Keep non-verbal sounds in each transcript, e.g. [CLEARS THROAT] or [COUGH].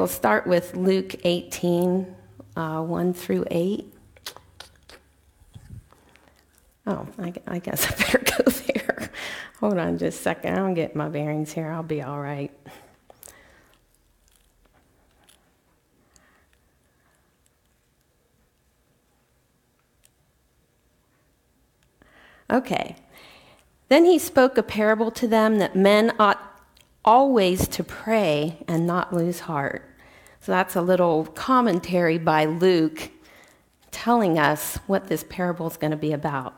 We'll start with Luke 18, uh, 1 through 8. Oh, I, I guess I better [LAUGHS] go there. Hold on just a second. I'll get my bearings here. I'll be all right. Okay. Then he spoke a parable to them that men ought always to pray and not lose heart. So that's a little commentary by Luke telling us what this parable is going to be about.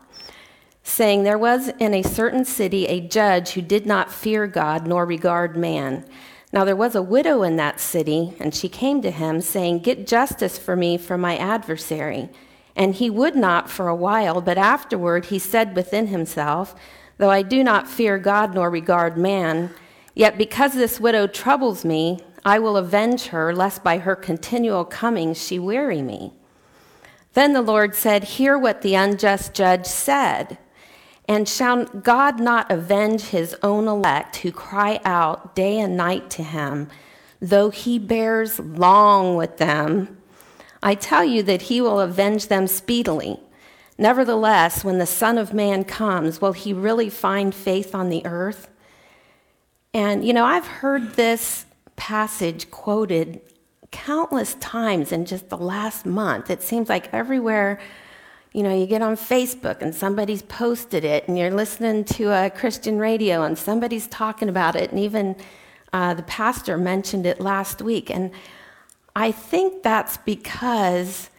Saying, There was in a certain city a judge who did not fear God nor regard man. Now there was a widow in that city, and she came to him, saying, Get justice for me from my adversary. And he would not for a while, but afterward he said within himself, Though I do not fear God nor regard man, yet because this widow troubles me, I will avenge her, lest by her continual coming she weary me. Then the Lord said, Hear what the unjust judge said. And shall God not avenge his own elect who cry out day and night to him, though he bears long with them? I tell you that he will avenge them speedily. Nevertheless, when the Son of Man comes, will he really find faith on the earth? And, you know, I've heard this passage quoted countless times in just the last month. It seems like everywhere, you know, you get on Facebook and somebody's posted it, and you're listening to a Christian radio and somebody's talking about it, and even uh, the pastor mentioned it last week. And I think that's because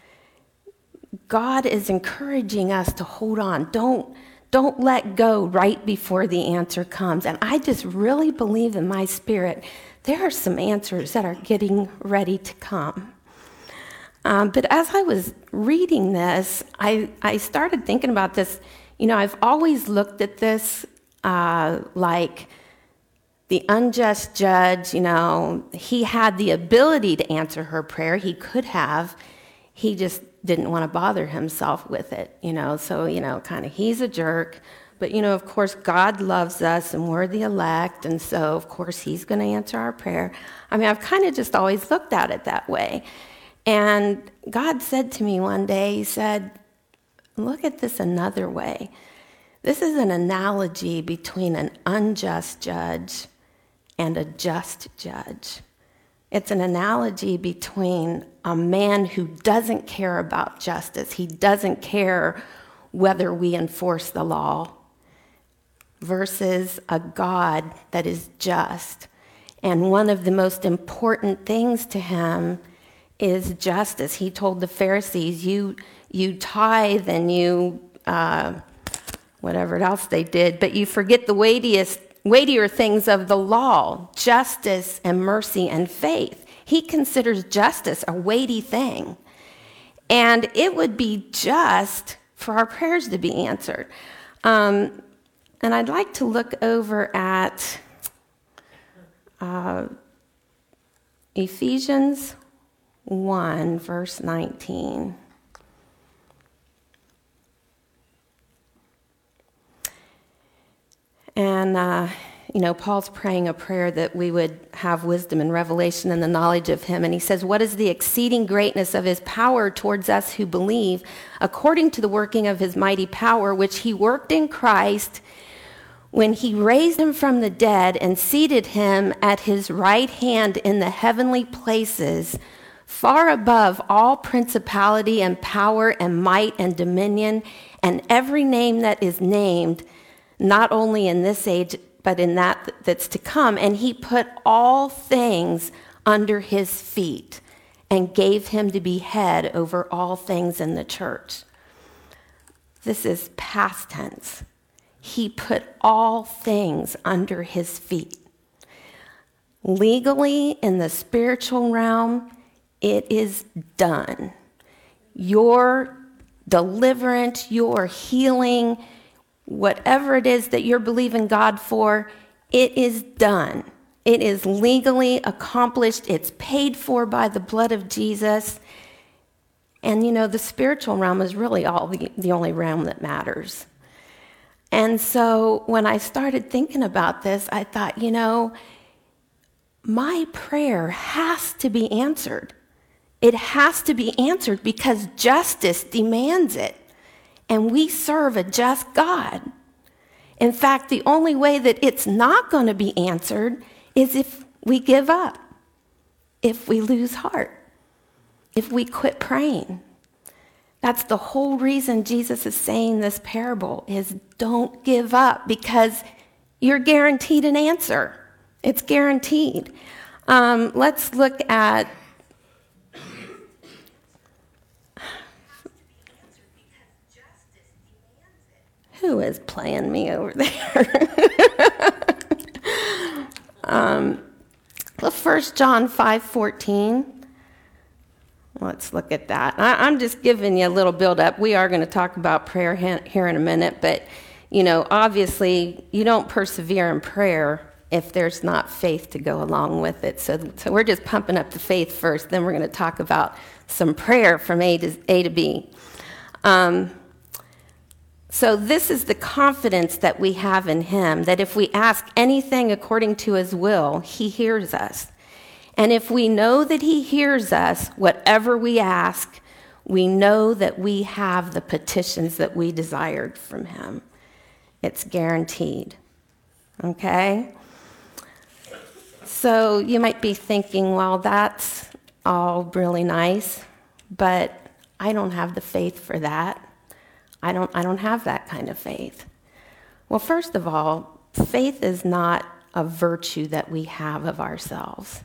God is encouraging us to hold on. Don't, don't let go right before the answer comes. And I just really believe in my spirit there are some answers that are getting ready to come. Um, but as I was reading this, I, I started thinking about this. You know, I've always looked at this uh, like the unjust judge, you know, he had the ability to answer her prayer. He could have. He just didn't want to bother himself with it, you know. So, you know, kind of he's a jerk. But, you know, of course, God loves us and we're the elect. And so, of course, he's going to answer our prayer. I mean, I've kind of just always looked at it that way. And God said to me one day, He said, Look at this another way. This is an analogy between an unjust judge and a just judge. It's an analogy between a man who doesn't care about justice, he doesn't care whether we enforce the law, versus a God that is just. And one of the most important things to him is justice. He told the Pharisees, You, you tithe and you, uh, whatever else they did, but you forget the weightiest weightier things of the law justice and mercy and faith. He considers justice a weighty thing. And it would be just for our prayers to be answered. Um, and I'd like to look over at uh, Ephesians 1, verse 19. And, uh, you know, Paul's praying a prayer that we would have wisdom and revelation and the knowledge of him. And he says, What is the exceeding greatness of his power towards us who believe, according to the working of his mighty power, which he worked in Christ when he raised him from the dead and seated him at his right hand in the heavenly places, far above all principality and power and might and dominion and every name that is named not only in this age, but in that that's to come. And he put all things under his feet and gave him to be head over all things in the church. This is past tense. He put all things under his feet. Legally, in the spiritual realm, it is done. Your deliverance, your healing, whatever it is that you're believing God for, it is done. It is legally accomplished. It's paid for by the blood of Jesus. And you know, the spiritual realm is really all the, the only realm that matters. And so when I started thinking about this, I thought, you know, my prayer has to be answered. It has to be answered because justice demands it. And we serve a just God. In fact, the only way that it's not going to be answered is if we give up, if we lose heart, if we quit praying. That's the whole reason Jesus is saying this parable is don't give up because you're guaranteed an answer. It's guaranteed. Um, let's look at who is playing me over there? [LAUGHS] um, well, 1 John 5 14. Let's look at that. I, am just giving you a little build up. We are going to talk about prayer here in a minute, but you know, obviously, you don't persevere in prayer if there's not faith to go along with it. So, so we're just pumping up the faith first, then we're going to talk about some prayer from A to, A to B. Um, so, this is the confidence that we have in Him that if we ask anything according to His will, He hears us. And if we know that He hears us, whatever we ask, we know that we have the petitions that we desired from Him. It's guaranteed. Okay? So you might be thinking, well, that's all really nice, but I don't have the faith for that. I don't, I don't have that kind of faith. Well, first of all, faith is not a virtue that we have of ourselves.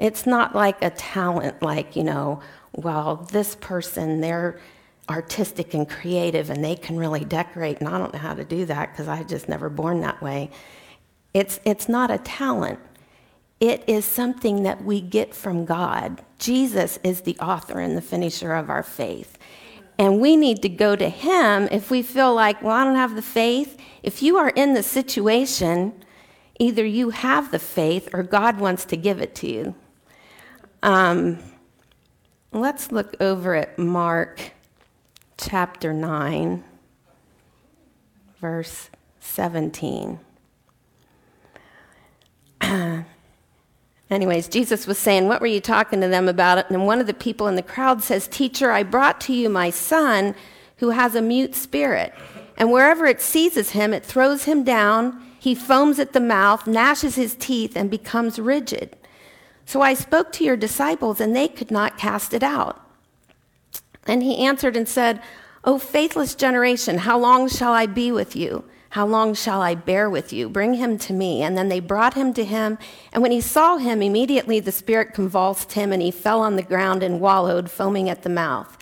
It's not like a talent, like, you know, well, this person, they're artistic and creative and they can really decorate, and I don't know how to do that because I just never born that way. It's, it's not a talent. It is something that we get from God. Jesus is the author and the finisher of our faith. And we need to go to Him if we feel like, well, I don't have the faith. If you are in the situation, either you have the faith or God wants to give it to you. Um, let's look over at Mark chapter 9, verse 17. [CLEARS THROAT] Anyways, Jesus was saying, What were you talking to them about? And one of the people in the crowd says, Teacher, I brought to you my son who has a mute spirit. And wherever it seizes him, it throws him down. He foams at the mouth, gnashes his teeth, and becomes rigid. So I spoke to your disciples, and they could not cast it out. And he answered and said, O faithless generation, how long shall I be with you? How long shall I bear with you? Bring him to me. And then they brought him to him. And when he saw him, immediately the spirit convulsed him, and he fell on the ground and wallowed, foaming at the mouth.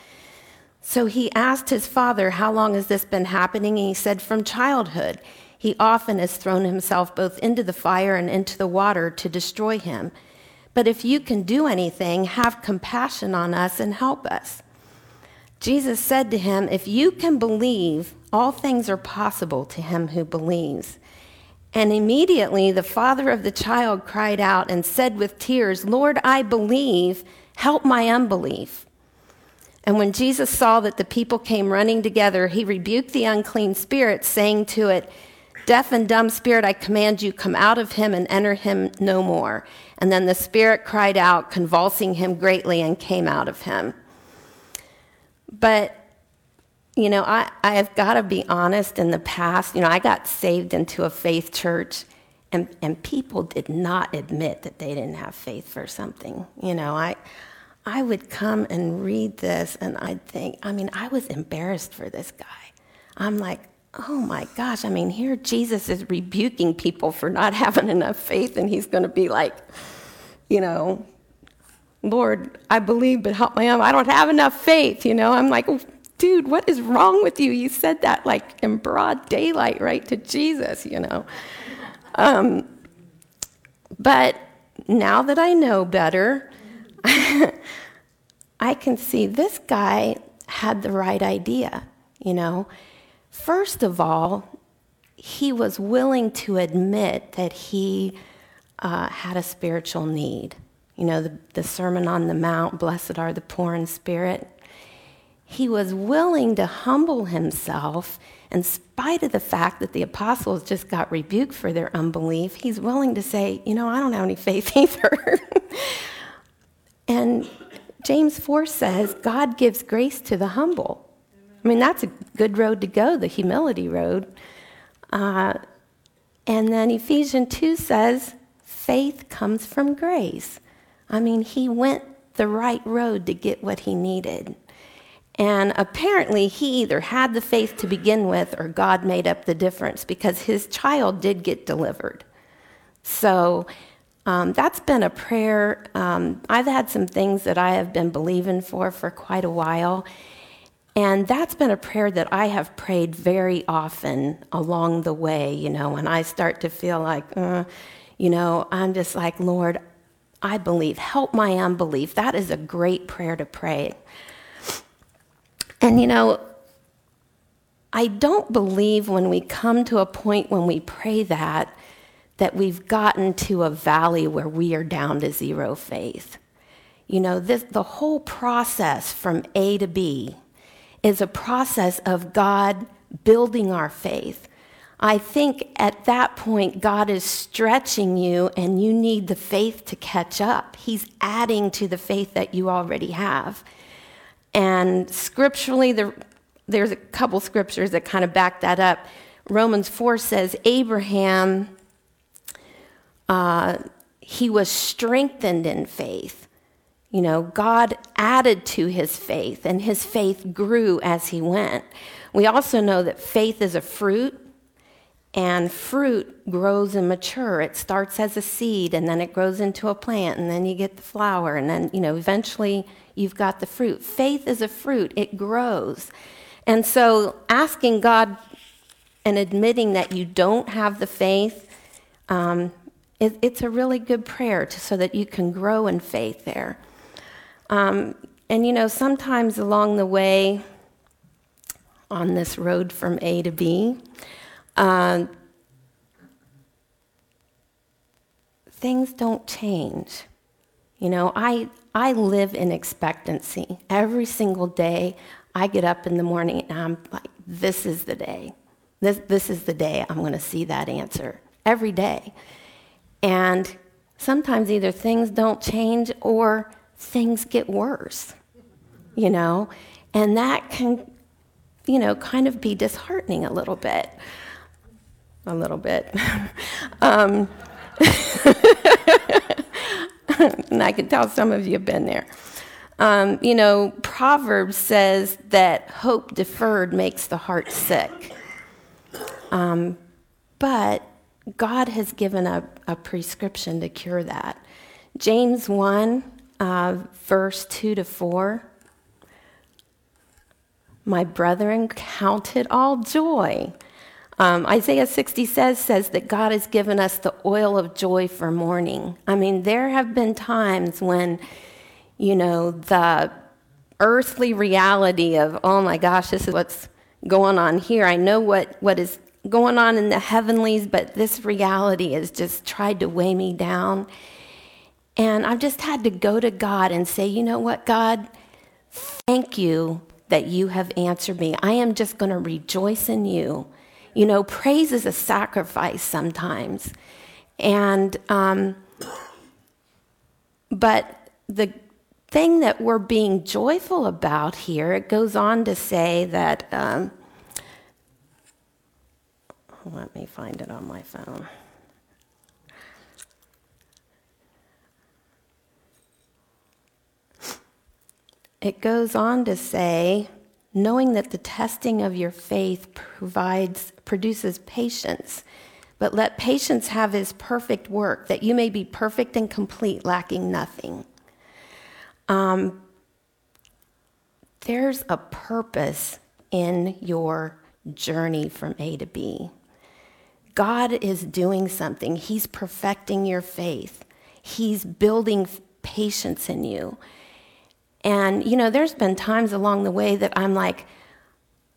So he asked his father, How long has this been happening? And he said, From childhood. He often has thrown himself both into the fire and into the water to destroy him. But if you can do anything, have compassion on us and help us. Jesus said to him, If you can believe, all things are possible to him who believes. And immediately the father of the child cried out and said with tears, Lord, I believe, help my unbelief. And when Jesus saw that the people came running together, he rebuked the unclean spirit, saying to it, Deaf and dumb spirit, I command you, come out of him and enter him no more. And then the spirit cried out, convulsing him greatly, and came out of him. But you know, I, I've got to be honest, in the past, you know, I got saved into a faith church, and, and people did not admit that they didn't have faith for something. You know, I, I would come and read this, and I'd think, I mean, I was embarrassed for this guy. I'm like, oh my gosh, I mean, here Jesus is rebuking people for not [LAUGHS] having enough faith, and he's going to be like, you know, Lord, I believe, but help my own. I don't have enough faith, you know. I'm like, dude, what is wrong with you? You said that like in broad daylight, right, to Jesus, you know. Um, but now that I know better, [LAUGHS] I can see this guy had the right idea, you know. First of all, he was willing to admit that he uh, had a spiritual need. You know, the, the Sermon on the Mount, blessed are the poor in spirit he was willing to humble himself in spite of the fact that the apostles just got rebuked for their unbelief, he's willing to say, You know, I don't have any faith [LAUGHS] either. and James 4 says, God gives grace to the humble. I mean, that's a good road to go, the humility road. Uh, and then Ephesians 2 says, faith comes from grace. I mean, he went the right road to get what he needed. And apparently, he either had the faith to begin with or God made up the difference because his child did get delivered. So um, that's been a prayer. Um, I've had some things that I have been believing for for quite a while. And that's been a prayer that I have prayed very often along the way, you know, when I start to feel like, uh, you know, I'm just like, Lord, I believe. Help my unbelief. That is a great prayer to pray. And, you know, I don't believe when we come to a point when we pray that, that we've gotten to a valley where we are down to zero faith. You know, this, the whole process from A to B is a process of God building our faith. I think at that point, God is stretching you, and you need the faith to catch up. He's adding to the faith that you already have. And scripturally, there, there's a couple scriptures that kind of back that up. Romans 4 says, Abraham, uh, he was strengthened in faith. You know, God added to his faith, and his faith grew as he went. We also know that faith is a fruit, and fruit grows and mature. It starts as a seed, and then it grows into a plant, and then you get the flower, and then, you know, eventually you've got the fruit. Faith is a fruit, it grows. And so asking God and admitting that you don't have the faith, um, it, it's a really good prayer to, so that you can grow in faith there. Um, and you know, sometimes along the way on this road from A to B, uh, things don't change. You know, I, I live in expectancy. Every single day, I get up in the morning and I'm like, this is the day. This, this is the day I'm going to see that answer. Every day. And sometimes either things don't change or things get worse, you know? And that can, you know, kind of be disheartening a little bit. A little bit. [LAUGHS] um, [LAUGHS] and I can tell some of you have been there. Um, you know, Proverbs says that hope deferred makes the heart sick. Um, but God has given a, a prescription to cure that. James 1 verse 2 to 4. My brethren, count it all joy. Um, Isaiah 60 says, says that God has given us the oil of joy for mourning. I mean, there have been times when, you know, the earthly reality of, oh my gosh, this is what's going on here. I know what, what is going on in the heavenlies, but this reality has just tried to weigh me down. And I've just had to go to God and say, you know what, God, thank you that you have answered me. I am just going to rejoice in you. You know, praise is a sacrifice sometimes. And, um, but the thing that we're being joyful about here, it goes on to say that, um, let me find it on my phone. It goes on to say, knowing that the testing of your faith provides, produces patience, but let patience have his perfect work, that you may be perfect and complete, lacking nothing. Um, there's a purpose in your journey from A to B. God is doing something, He's perfecting your faith, He's building patience in you. And, you know, there's been times along the way that I'm like,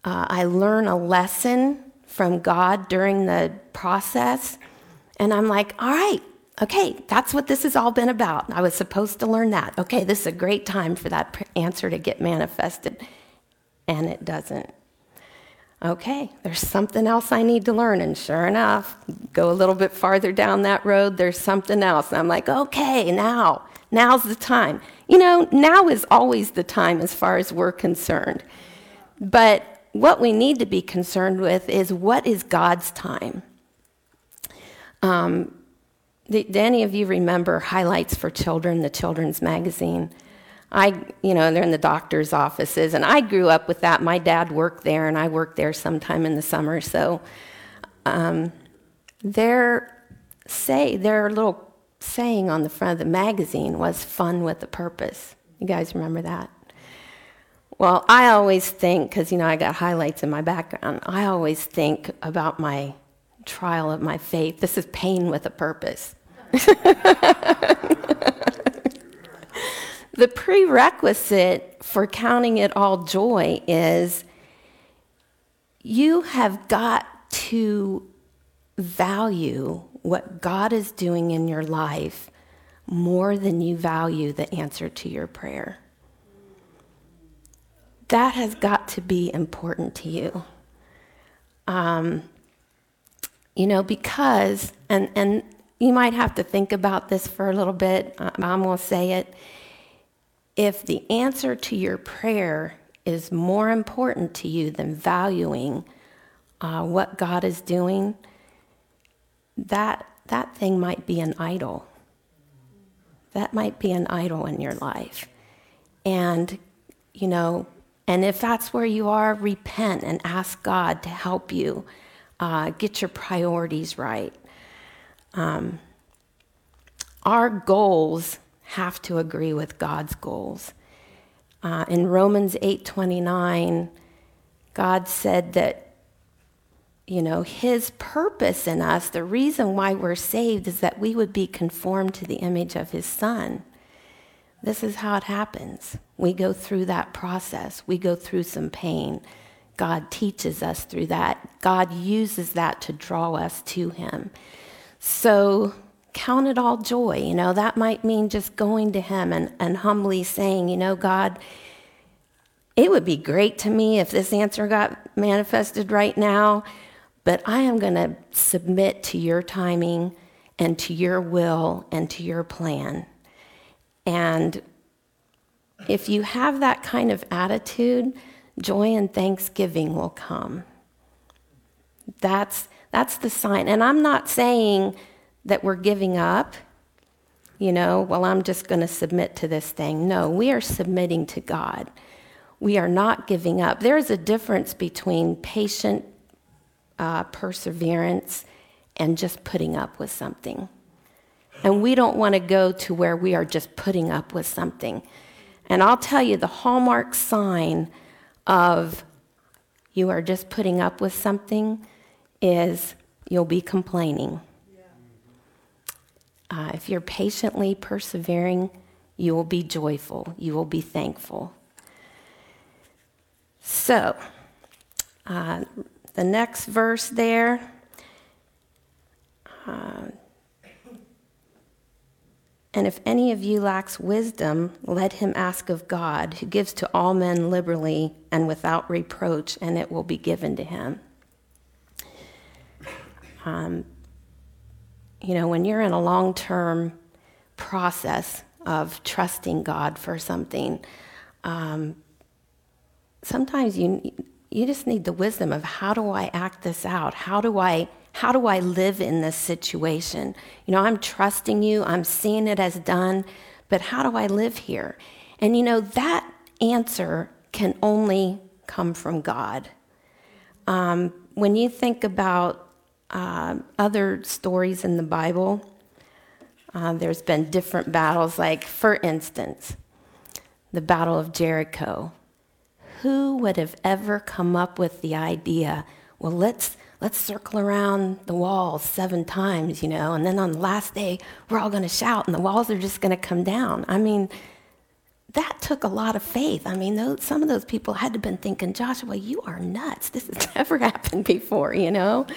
uh, I learn a lesson from God during the process. And I'm like, all right, okay, that's what this has all been about. I was supposed to learn that. Okay, this is a great time for that answer to get manifested. And it doesn't. okay, there's something else I need to learn. And sure enough, go a little bit farther down that road, there's something else. And I'm like, okay, now, now's the time. You know, now is always the time as far as we're concerned. But what we need to be concerned with is what is God's time? Um, do, do any of you remember Highlights for Children, the children's magazine? I, you know, they're in the doctor's offices, and I grew up with that. My dad worked there, and I worked there sometime in the summer. So, um, their say their little saying on the front of the magazine was "fun with a purpose." You guys remember that? Well, I always think, because you know I got highlights in my background. I always think about my trial of my faith. This is pain with a purpose. [LAUGHS] the prerequisite for counting it all joy is you have got to value what God is doing in your life more than you value the answer to your prayer. That has got to be important to you. Um, you know, because, and, and you might have to think about this for a little bit. I'm going to say it if the answer to your prayer is more important to you than valuing uh, what God is doing, that, that thing might be an idol. That might be an idol in your life. And, you know, and if that's where you are, repent and ask God to help you uh, get your priorities right. Um, our goals have to agree with God's goals. Uh, in Romans 8:29, God said that you know, his purpose in us, the reason why we're saved is that we would be conformed to the image of his son. This is how it happens. We go through that process. We go through some pain. God teaches us through that. God uses that to draw us to him. So count it all joy. You know, that might mean just going to Him and, and humbly saying, you know, God, it would be great to me if this answer got manifested right now, but I am going to submit to your timing and to your will and to your plan. And if you have that kind of attitude, joy and thanksgiving will come. That's, that's the sign. And I'm not saying that we're giving up, you know, well, I'm just going to submit to this thing. No, we are submitting to God. We are not giving up. There's a difference between patient uh, perseverance and just putting up with something. And we don't want to go to where we are just putting up with something. And I'll tell you, the hallmark sign of you are just putting up with something is you'll be complaining. Uh, if you're patiently persevering, you will be joyful, you will be thankful. So, uh, the next verse there. Uh, and if any of you lacks wisdom, let him ask of God, who gives to all men liberally and without reproach, and it will be given to him. Um, you know, when you're in a long term process of trusting God for something, um, sometimes you you just need the wisdom of how do I act this out? How do I how do I live in this situation? You know, I'm trusting you, I'm seeing it as done, but how do I live here? And you know, that answer can only come from God. Um, when you think about uh, other stories in the Bible. Uh, there's been different battles, like, for instance, the Battle of Jericho. Who would have ever come up with the idea, well, let's, let's circle around the walls seven times, you know, and then on the last day, we're all going to shout and the walls are just going to come down? I mean, that took a lot of faith. I mean, those, some of those people had to have been thinking, Joshua, you are nuts. This has [LAUGHS] never happened before, you know?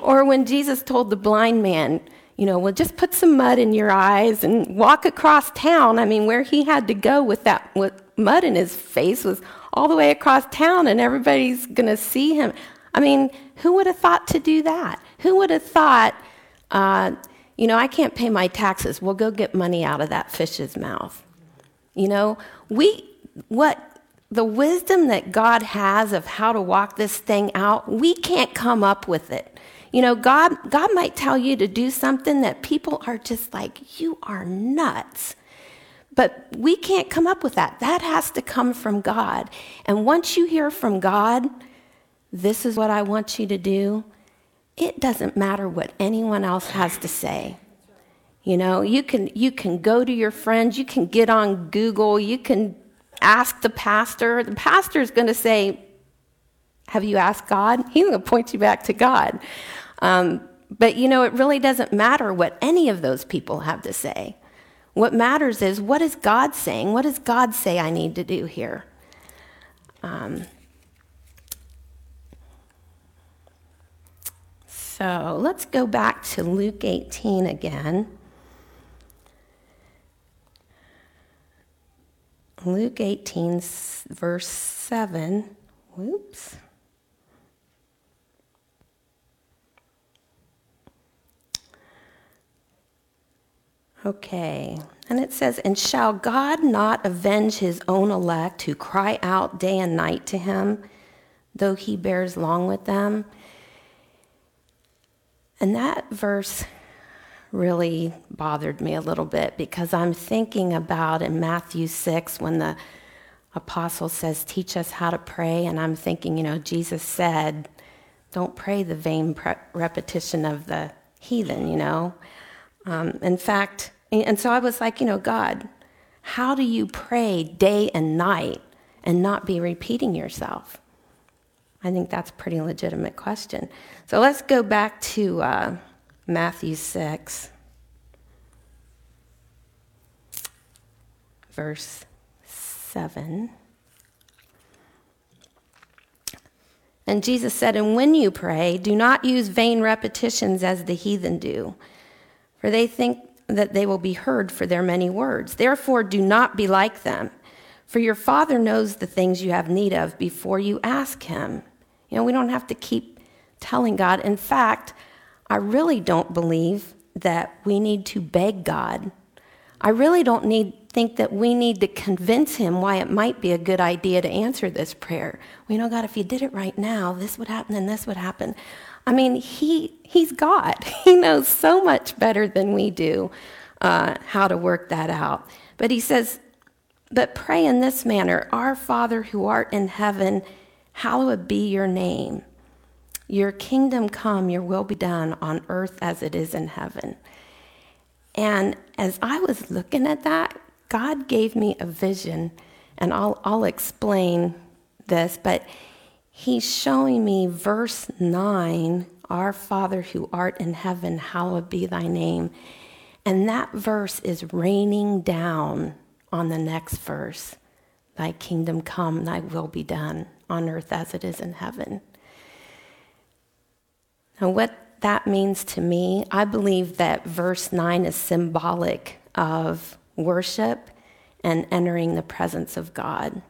Or when Jesus told the blind man, you know, well, just put some mud in your eyes and walk across town. I mean, where he had to go with that with mud in his face was all the way across town and everybody's going to see him. I mean, who would have thought to do that? Who would have thought, uh, you know, I can't pay my taxes. We'll go get money out of that fish's mouth. You know, we, what, the wisdom that God has of how to walk this thing out, we can't come up with it. You know, God, God might tell you to do something that people are just like, you are nuts. But we can't come up with that. That has to come from God. And once you hear from God, this is what I want you to do, it doesn't matter what anyone else has to say. You know, you can you can go to your friends, you can get on Google, you can ask the pastor. The pastor is going to say, "Have you asked God?" He's going to point you back to God. Um, but you know, it really doesn't matter what any of those people have to say. What matters is what is God saying? What does God say I need to do here? Um, so let's go back to Luke 18 again. Luke 18, verse 7. Whoops. Okay. And it says, And shall God not avenge his own elect who cry out day and night to him, though he bears long with them? And that verse really bothered me a little bit because I'm thinking about in Matthew 6 when the apostle says, Teach us how to pray. And I'm thinking, you know, Jesus said, Don't pray the vain pre- repetition of the heathen, you know. Um, in fact, and so I was like, you know, God, how do you pray day and night and not be repeating yourself? I think that's a pretty legitimate question. So let's go back to uh, Matthew 6, verse 7. And Jesus said, And when you pray, do not use vain repetitions as the heathen do, for they think that they will be heard for their many words. Therefore, do not be like them, for your Father knows the things you have need of before you ask Him. You know, we don't have to keep telling God. In fact, I really don't believe that we need to beg God. I really don't need think that we need to convince him why it might be a good idea to answer this prayer. We know God, if you did it right now, this would happen and this would happen. I mean, he he's God. [LAUGHS] He knows so much better than we do uh, how to work that out. But he says, "But pray in this manner: Our Father who art in heaven, hallowed be your name." Your kingdom come, your will be done on earth as it is in heaven. And as I was looking at that, God gave me a vision, and I'll, I'll explain this, but He's showing me verse 9 Our Father who art in heaven, hallowed be thy name. And that verse is raining down on the next verse Thy kingdom come, thy will be done on earth as it is in heaven. Now, what that means to me, I believe that verse 9 is symbolic of worship and entering the presence of God.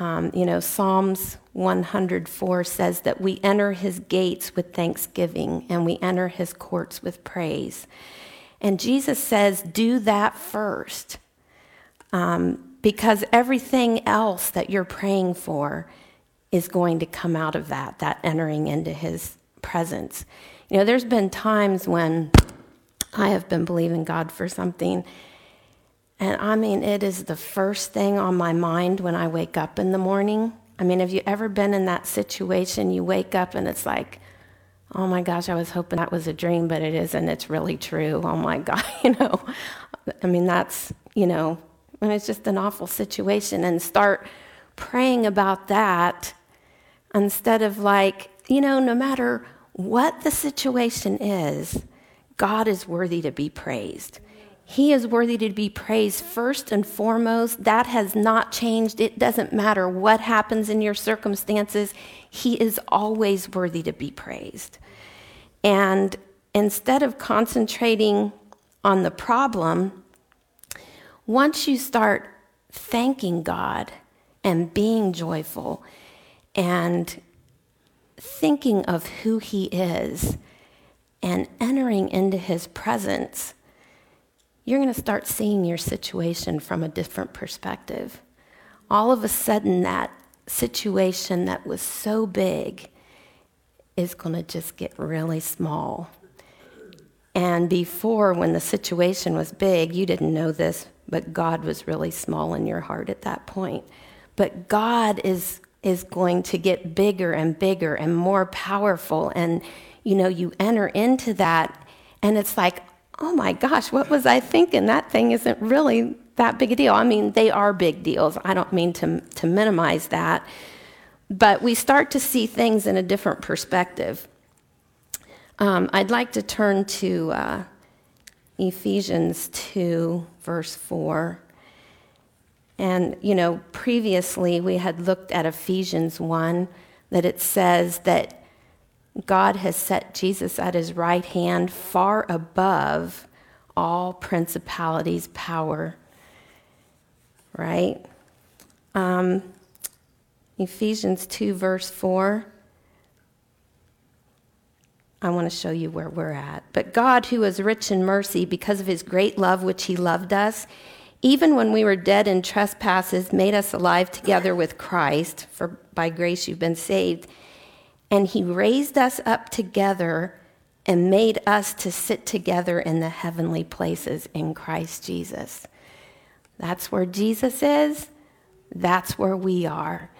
Um, you know, Psalms 104 says that we enter his gates with thanksgiving and we enter his courts with praise. And Jesus says, do that first. Um, because everything else that you're praying for is going to come out of that, that entering into his presence. You know, there's been times when I have been believing God for something, and I mean, it is the first thing on my mind when I wake up in the morning. I mean, have you ever been in that situation? You wake up and it's like, oh my gosh, I was hoping that was a dream, but it isn't. It's really true. Oh my [LAUGHS] God, you know. I mean, that's, you know, and it's just an awful situation. And start praying about that instead of like, you know, no matter what the situation is, God is worthy to be praised. He is worthy to be praised first and foremost. That has not changed. It doesn't matter what happens in your circumstances, He is always worthy to be praised. And instead of concentrating on the problem, once you start thanking God and being joyful and thinking of who He is and entering into His presence, you're going to start seeing your situation from a different perspective. All of a sudden, that situation that was so big is going to just get really small. And before, when the situation was big, you didn't know this, but God was really small in your heart at that point. But God is, is going to get bigger and bigger and more powerful. And, you know, you enter into that, and it's like, oh my gosh, what was I thinking? That thing isn't really that big a deal. I mean, they are big deals. I don't mean to, to minimize that. But we start to see things in a different perspective. Um, I'd like to turn to uh, Ephesians 2, verse 4. And, you know, previously we had looked at Ephesians 1, that it says that God has set Jesus at his right hand far above all principalities, power, right? Um, Ephesians 2, verse 4. I want to show you where we're at. But God, who is rich in mercy, because of his great love which he loved us, even when we were dead in trespasses, made us alive together with Christ, for by grace you've been saved. And he raised us up together and made us to sit together in the heavenly places in Christ Jesus. That's where Jesus is. That's where we are.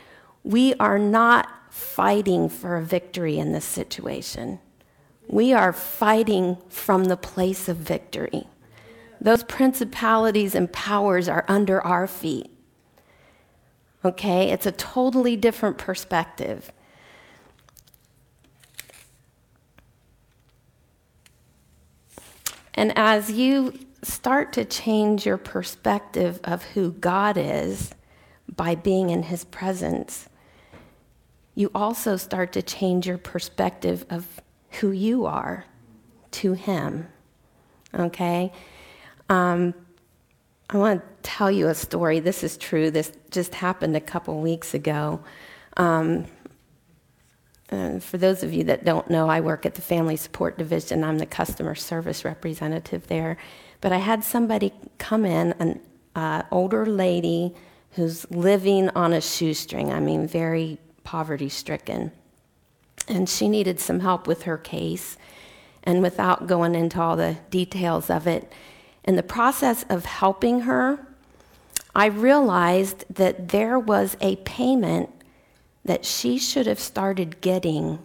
We are not fighting for a victory in this situation. We are fighting from the place of victory. Those principalities and powers are under our feet. Okay? It's a totally different perspective. And as you start to change your perspective of who God is by being in His presence, you also start to change your perspective of who you are to Him. Okay? Um, I want to tell you a story. This is true. This just happened a couple weeks ago. Um, and for those of you that don't know, I work at the Family Support Division. I'm the customer service representative there. But I had somebody come in, an uh, older lady who's living on a shoestring. I mean, very poverty stricken and she needed some help with her case. And without going into all the details of it, in the process of helping her, I realized that there was a payment that she should have started getting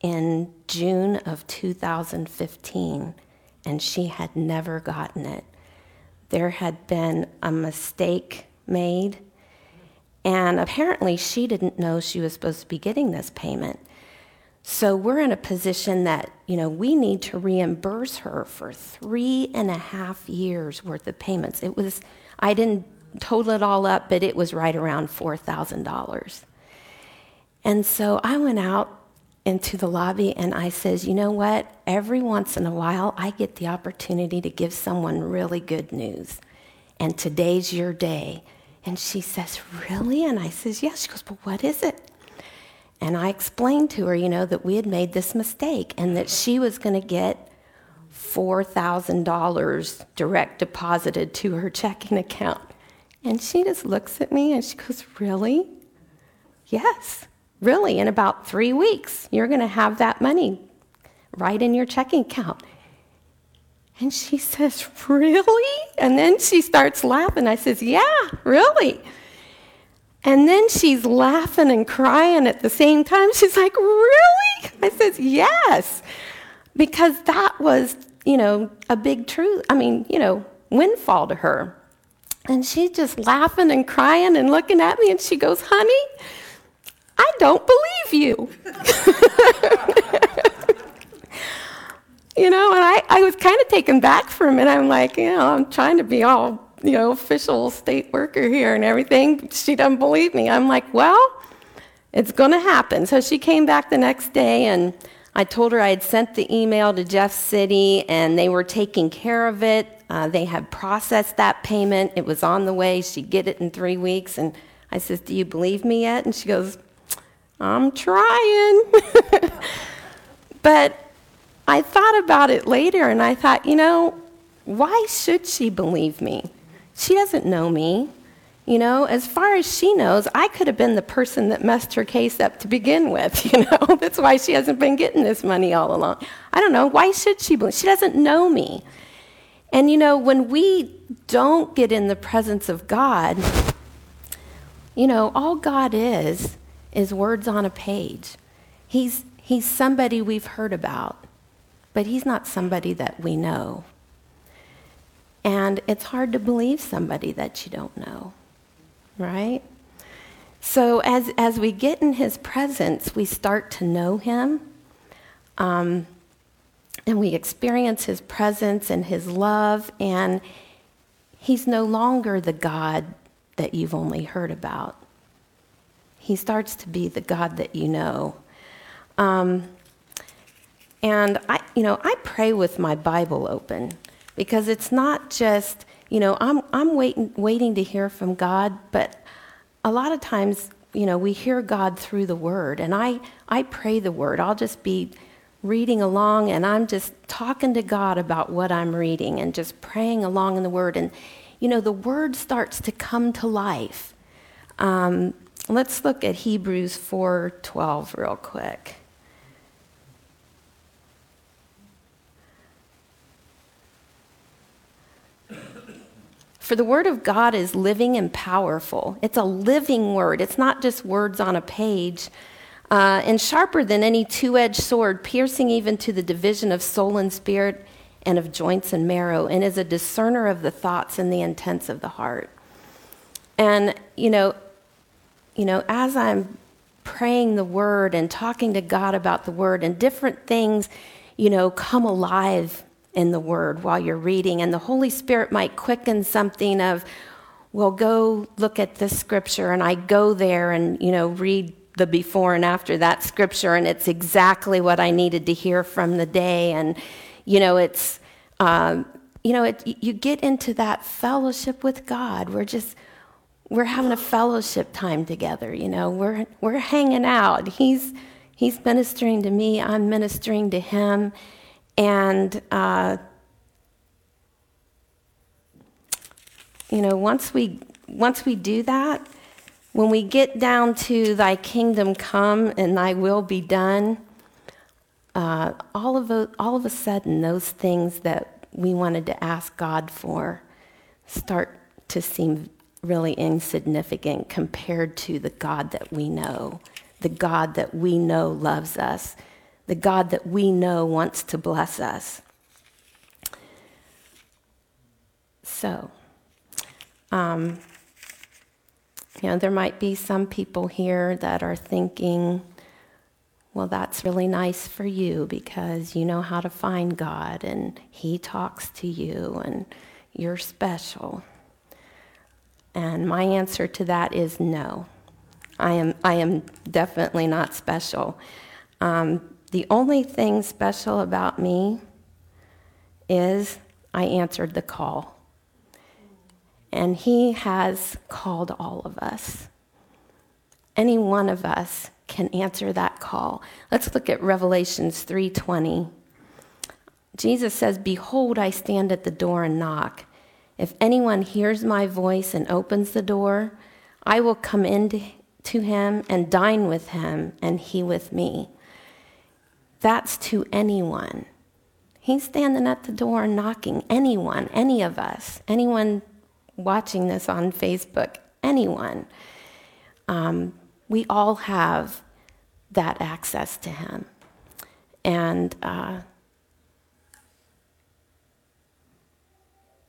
in June of 2015, and she had never gotten it. There had been a mistake made, and apparently she didn't know she was supposed to be getting this payment. So we're in a position that, you know, we need to reimburse her for three and a half years worth of payments. It was, I didn't total it all up, but it was right around $4,000. And so I went out into the lobby and I says, you know what? Every once in a while, I get the opportunity to give someone really good news. And today's your day. And she says, really? And I says, yes. She goes, but what is it? And I explained to her, you know, that we had made this mistake and that she was going to get $4,000 direct deposited to her checking account. And she just looks at me and she goes, Really? Yes, really. In about three weeks, you're going to have that money right in your checking account. And she says, Really? And then she starts laughing. I says, Yeah, really. And then she's laughing and crying at the same time. She's like, Really? I says, Yes. Because that was, you know, a big truth. I mean, you know, windfall to her. And she's just laughing and crying and looking at me, and she goes, Honey, I don't believe you. you know, and I, I was kind of taken back for a minute. I'm like, you know, I'm trying to be all you know, official state worker here and everything. She doesn't believe me. I'm like, well, it's going to happen. So she came back the next day and I told her I had sent the email to Jeff City and they were taking care of it. Uh, they had processed that payment. It was on the way. She'd get it in three weeks. And I says, Do you believe me yet? And she goes, I'm trying. [LAUGHS] but I thought about it later and I thought, you know, why should she believe me? She doesn't know me. You know, as far as she knows, I could have been the person that messed her case up to begin with. [LAUGHS] You know, that's why she hasn't been getting this money all along. I don't know. Why should she believe? She doesn't know me. And you know, when we don't get in the presence of God, you know, all God is is words on a page. He's, he's somebody we've heard about, but he's not somebody that we know. And it's hard to believe somebody that you don't know, right? So as, as we get in his presence, we start to know him. Um, and we experience his presence and his love, and he's no longer the God that you've only heard about. He starts to be the God that you know. Um, and I, you know, I pray with my Bible open because it's not just, you know, I'm, I'm waiting, waiting to hear from God, but a lot of times, you know, we hear God through the Word, and I, I pray the Word. I'll just be reading along, and I'm just talking to God about what I'm reading and just praying along in the Word. And, you know, the Word starts to come to life. Um, Let's look at Hebrews 4:12 real quick. For the word of God is living and powerful. It's a living word. It's not just words on a page. Uh, and sharper than any two edged sword, piercing even to the division of soul and spirit and of joints and marrow, and is a discerner of the thoughts and the intents of the heart. And, you know, you know, as I'm praying the word and talking to God about the word, and different things, you know, come alive in the word while you're reading. And the Holy Spirit might quicken something of, well, go look at this scripture. And I go there and, you know, read the before and after that scripture, and it's exactly what I needed to hear from the day. And, you know, it's, um, you know, it, you get into that fellowship with God. We're just, we're having a fellowship time together, you know. We're we're hanging out. He's he's ministering to me, I'm ministering to him. And uh, you know, once we once we do that, when we get down to thy kingdom come and thy will be done, uh, all of a, all of a sudden those things that we wanted to ask God for start to seem really insignificant compared to the God that we know, the God that we know loves us, the God that we know wants to bless us. So, um, you know, there might be some people here that are thinking, well, that's really nice for you because you know how to find God and He talks to you and you're special. And my answer to that is no. I am, I am definitely not special. Um, the only thing special about me is I answered the call. And He has called all of us. Any one of us can answer that call. Let's look at Revelations 3:20. Jesus says, "Behold, I stand at the door and knock. If anyone hears my voice and opens the door, I will come in to him and dine with him, and he with me. That's to anyone. He's standing at the door knocking. Anyone, any of us, anyone watching this on Facebook, anyone. Um, we all have that access to him. And uh,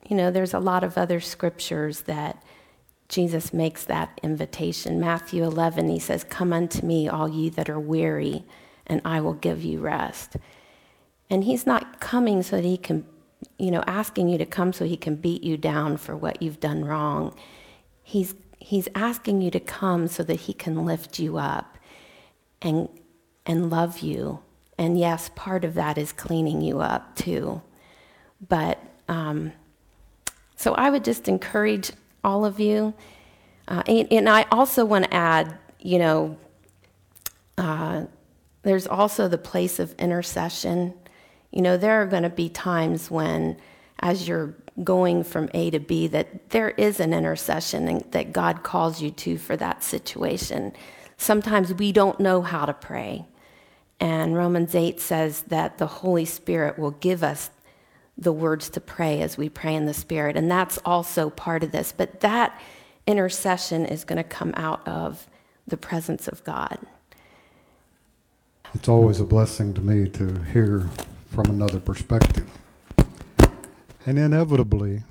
you know, there's a lot of other scriptures that Jesus makes that invitation. Matthew 11, he says, Come unto me, all ye that are weary, and I will give you rest. And he's not coming so that he can, you know, asking you to come so he can beat you down for what you've done wrong. He's, he's asking you to come so that he can lift you up and, and love you. And yes, part of that is cleaning you up too. But, um, so I would just encourage all of you Uh, and, and, I also want to add, you know, uh, there's also the place of intercession. You know, there are going to be times when, as you're going from A to B, that there is an intercession that God calls you to for that situation. Sometimes we don't know how to pray. And Romans 8 says that the Holy Spirit will give us the words to pray as we pray in the Spirit. And that's also part of this. But that intercession is going to come out of the presence of God. It's always a blessing to me to hear from another perspective. And inevitably,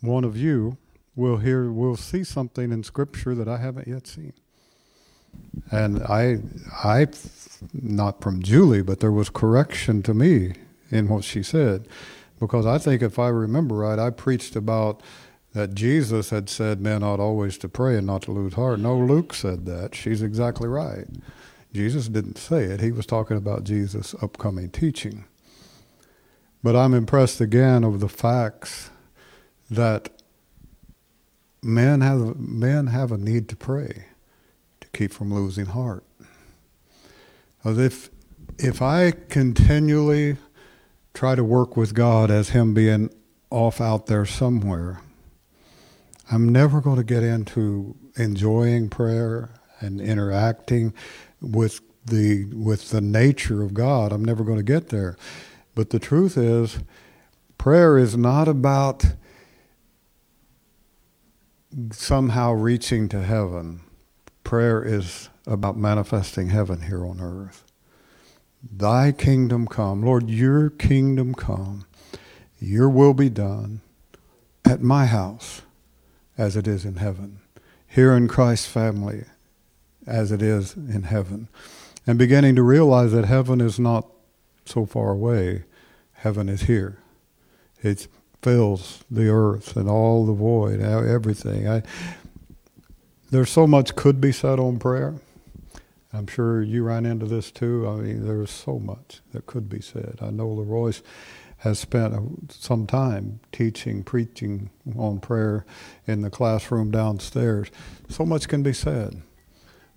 one of you will hear, will see something in Scripture that I haven't yet seen. And I, I, not from Julie, but there was correction to me in what she said, because I think if I remember right, I preached about that Jesus had said men ought always to pray and not to lose heart. No, Luke said that. She's exactly right. Jesus didn't say it. He was talking about Jesus' upcoming teaching. But I'm impressed again of the facts that men have men have a need to pray to keep from losing heart. Because if if I continually try to work with God as Him being off out there somewhere, I'm never going to get into enjoying prayer and interacting with the with the nature of God. I'm never going to get there. But the truth is, prayer is not about somehow reaching to heaven. Prayer is about manifesting heaven here on earth. Thy kingdom come. Lord, your kingdom come. Your will be done at my house as it is in heaven, here in Christ's family as it is in heaven. And beginning to realize that heaven is not so far away, heaven is here. It fills the earth and all the void, everything. I, there's so much could be said on prayer. I'm sure you ran into this too. I mean, there's so much that could be said. I know Leroyce has spent some time teaching, preaching on prayer in the classroom downstairs. So much can be said.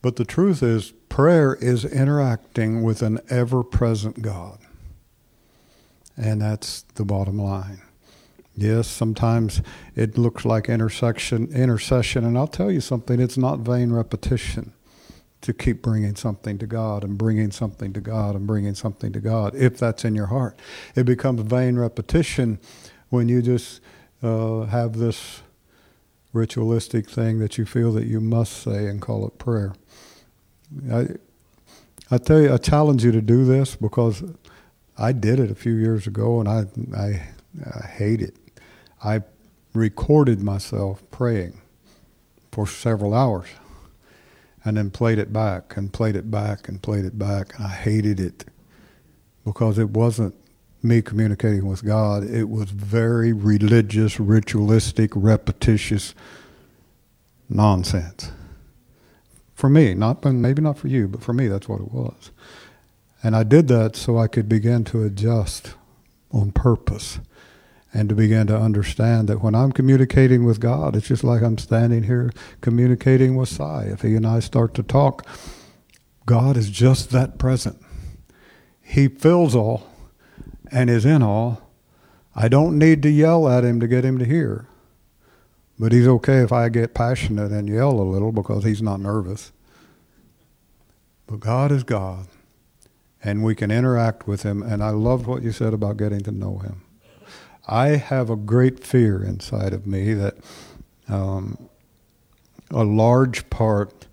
But the truth is, prayer is interacting with an ever present God. And that's the bottom line. Yes, sometimes it looks like intersection, intercession, and I'll tell you something, it's not vain repetition to keep bringing something to God and bringing something to God and bringing something to God, if that's in your heart. It becomes vain repetition when you just uh, have this ritualistic thing that you feel that you must say and call it prayer. I, I tell you, I challenge you to do this because I did it a few years ago and I, I, I hate it. I recorded myself praying for several hours and then played it back and played it back and played it back. I hated it because it wasn't me communicating with God. It was very religious, ritualistic, repetitious nonsense. For me, not maybe not for you, but for me, that's what it was. And I did that so I could begin to adjust on purpose and to begin to understand that when I'm communicating with God, it's just like I'm standing here communicating with Cy. If he and I start to talk, God is just that present. He fills all and is in all. I don't need to yell at him to get him to hear. But he's okay if I get passionate and yell a little because he's not nervous. But God is God, and we can interact with him. And I loved what you said about getting to know him. I have a great fear inside of me that um, a large part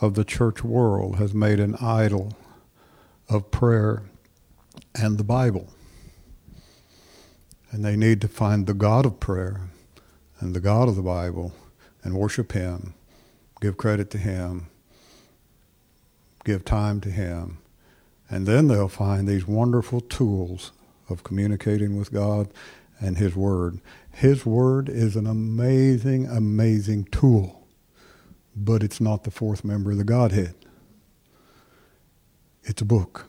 of the church world has made an idol of prayer and the Bible. And they need to find the God of prayer and the God of the Bible and worship Him, give credit to Him, give time to Him, and then they'll find these wonderful tools of communicating with God and His Word. His Word is an amazing, amazing tool, but it's not the fourth member of the Godhead. It's a book,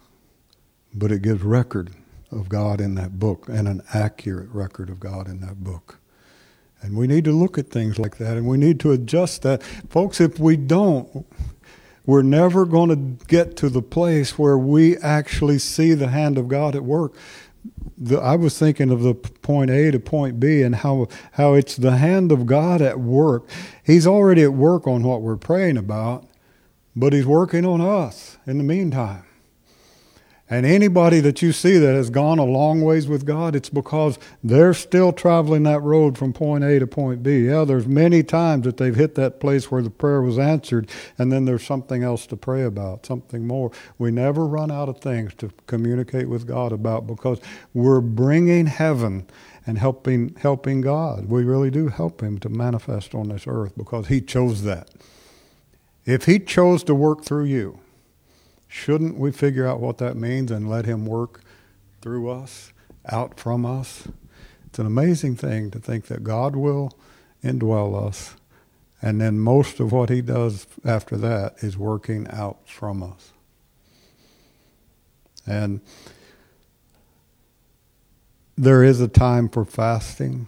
but it gives record of God in that book and an accurate record of God in that book. And we need to look at things like that and we need to adjust that. Folks, if we don't, we're never going to get to the place where we actually see the hand of God at work. The, I was thinking of the point A to point B and how how it's the hand of God at work. He's already at work on what we're praying about, but he's working on us in the meantime. And anybody that you see that has gone a long ways with God, it's because they're still traveling that road from point A to point B. Yeah, there's many times that they've hit that place where the prayer was answered, and then there's something else to pray about, something more. We never run out of things to communicate with God about because we're bringing heaven and helping helping God. We really do help Him to manifest on this earth because He chose that. If He chose to work through you, Shouldn't we figure out what that means and let Him work through us, out from us? It's an amazing thing to think that God will indwell us, and then most of what He does after that is working out from us. And there is a time for fasting.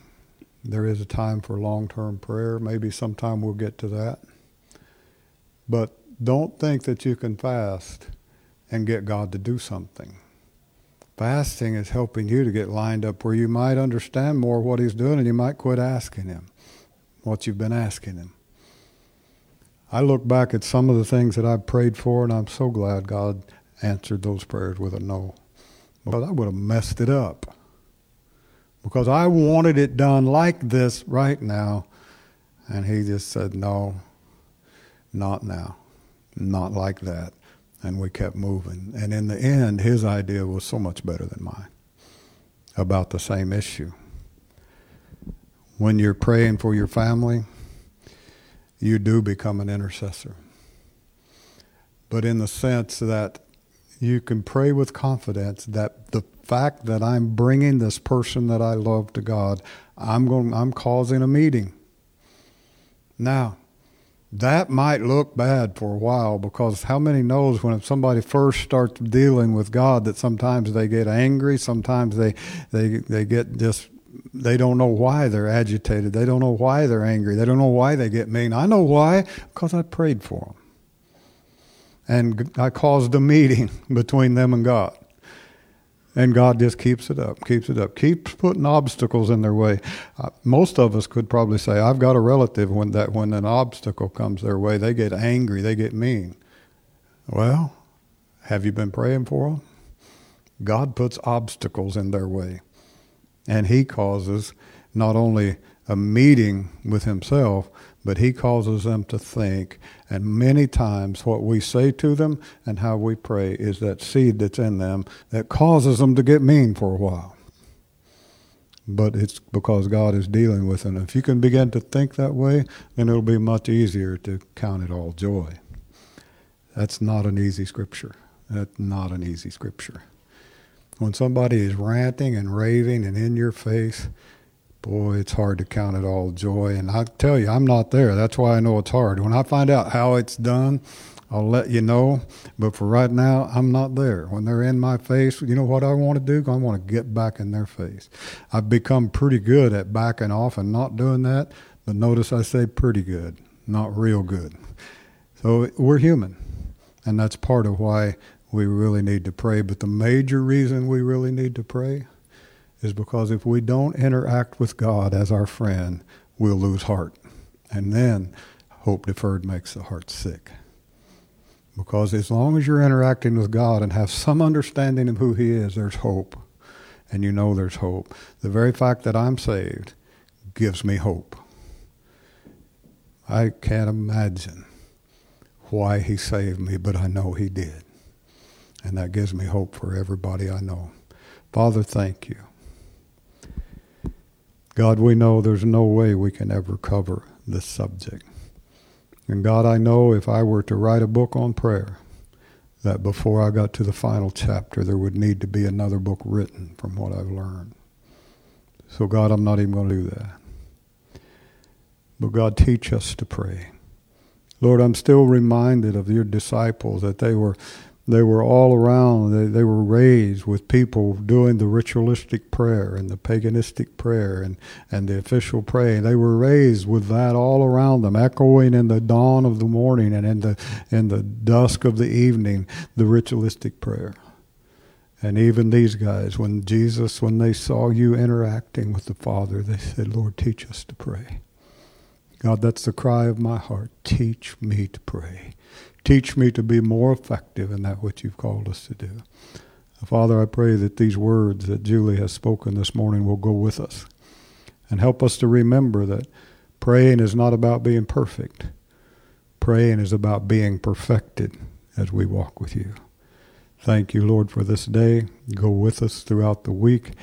There is a time for long term prayer. Maybe sometime we'll get to that. But don't think that you can fast and get God to do something. Fasting is helping you to get lined up where you might understand more what He's doing and you might quit asking Him what you've been asking Him. I look back at some of the things that I've prayed for, and I'm so glad God answered those prayers with a no. Because I would have messed it up. Because I wanted it done like this right now, and He just said, no, not now, not like that and we kept moving. And in the end, his idea was so much better than mine about the same issue. When you're praying for your family, you do become an intercessor. But in the sense that you can pray with confidence that the fact that I'm bringing this person that I love to God, I'm going I'm causing a meeting. Now, that might look bad for a while because how many knows when somebody first starts dealing with God that sometimes they get angry, sometimes they they they get just they don't know why they're agitated, they don't know why they're angry, they don't know why they get mean. I know why because I prayed for them. And I caused a meeting [LAUGHS] between them and God. And God just keeps it up, keeps it up, keeps putting obstacles in their way. Uh, most of us could probably say, I've got a relative when that when an obstacle comes their way, they get angry, they get mean. Well, have you been praying for them? God puts obstacles in their way, and He causes not only a meeting with Himself, but He causes them to think. And many times, what we say to them and how we pray is that seed that's in them that causes them to get mean for a while. But it's because God is dealing with them. If you can begin to think that way, then it'll be much easier to count it all joy. That's not an easy scripture. That's not an easy scripture. When somebody is ranting and raving and in your face, boy, it's hard to count it all joy. And I tell you, I'm not there. That's why I know it's hard. When I find out how it's done, I'll let you know. But for right now, I'm not there. When they're in my face, you know what I want to do? I want to get back in their face. I've become pretty good at backing off and not doing that. But notice I say pretty good, not real good. So we're human. And that's part of why we really need to pray. But the major reason we really need to pray is because if we don't interact with God as our friend, we'll lose heart. And then hope deferred makes the heart sick. Because as long as you're interacting with God and have some understanding of who He is, there's hope. And you know there's hope. The very fact that I'm saved gives me hope. I can't imagine why He saved me, but I know He did. And that gives me hope for everybody I know. Father, thank you. God, we know there's no way we can ever cover this subject. And God, I know if I were to write a book on prayer, that before I got to the final chapter, there would need to be another book written from what I've learned. So, God, I'm not even going to do that. But, God, teach us to pray. Lord, I'm still reminded of your disciples that they were they were all around. They, they were raised with people doing the ritualistic prayer and the paganistic prayer and, and the official praying. They were raised with that all around them, echoing in the dawn of the morning and in the, in the dusk of the evening, the ritualistic prayer. And even these guys, when Jesus, when they saw you interacting with the Father, they said, Lord, teach us to pray. God, that's the cry of my heart. Teach me to pray. Teach me to be more effective in that which you've called us to do. Father, I pray that these words that Julie has spoken this morning will go with us and help us to remember that praying is not about being perfect. Praying is about being perfected as we walk with you. Thank you, Lord, for this day. Go with us throughout the week